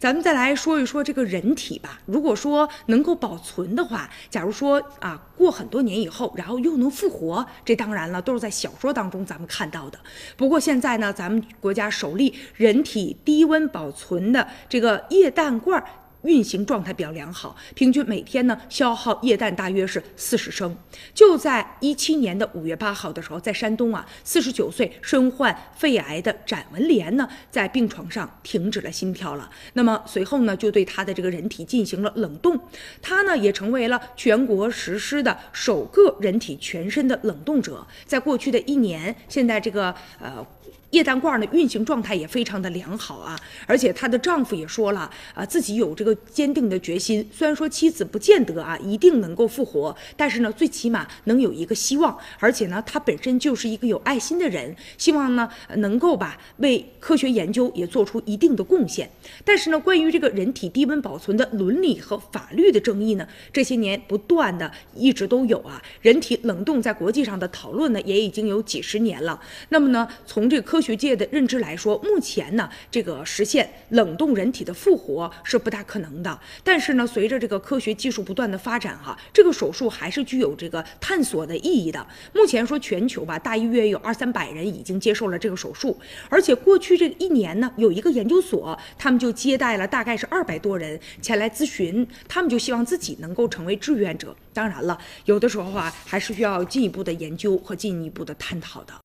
咱们再来说一说这个人体吧。如果说能够保存的话，假如说啊，过很多年以后，然后又能复活，这当然了，都是在小说当中咱们看到的。不过现在呢，咱们国家首例人体低温保存的这个液氮罐。运行状态比较良好，平均每天呢消耗液氮大约是四十升。就在一七年的五月八号的时候，在山东啊，四十九岁身患肺癌的展文莲呢，在病床上停止了心跳了。那么随后呢，就对他的这个人体进行了冷冻，他呢也成为了全国实施的首个人体全身的冷冻者。在过去的一年，现在这个呃。液氮罐的运行状态也非常的良好啊，而且她的丈夫也说了啊，自己有这个坚定的决心。虽然说妻子不见得啊一定能够复活，但是呢，最起码能有一个希望。而且呢，他本身就是一个有爱心的人，希望呢能够吧为科学研究也做出一定的贡献。但是呢，关于这个人体低温保存的伦理和法律的争议呢，这些年不断的一直都有啊。人体冷冻在国际上的讨论呢，也已经有几十年了。那么呢，从这个科学界的认知来说，目前呢，这个实现冷冻人体的复活是不大可能的。但是呢，随着这个科学技术不断的发展，哈，这个手术还是具有这个探索的意义的。目前说全球吧，大约有二三百人已经接受了这个手术，而且过去这一年呢，有一个研究所，他们就接待了大概是二百多人前来咨询，他们就希望自己能够成为志愿者。当然了，有的时候啊，还是需要进一步的研究和进一步的探讨的。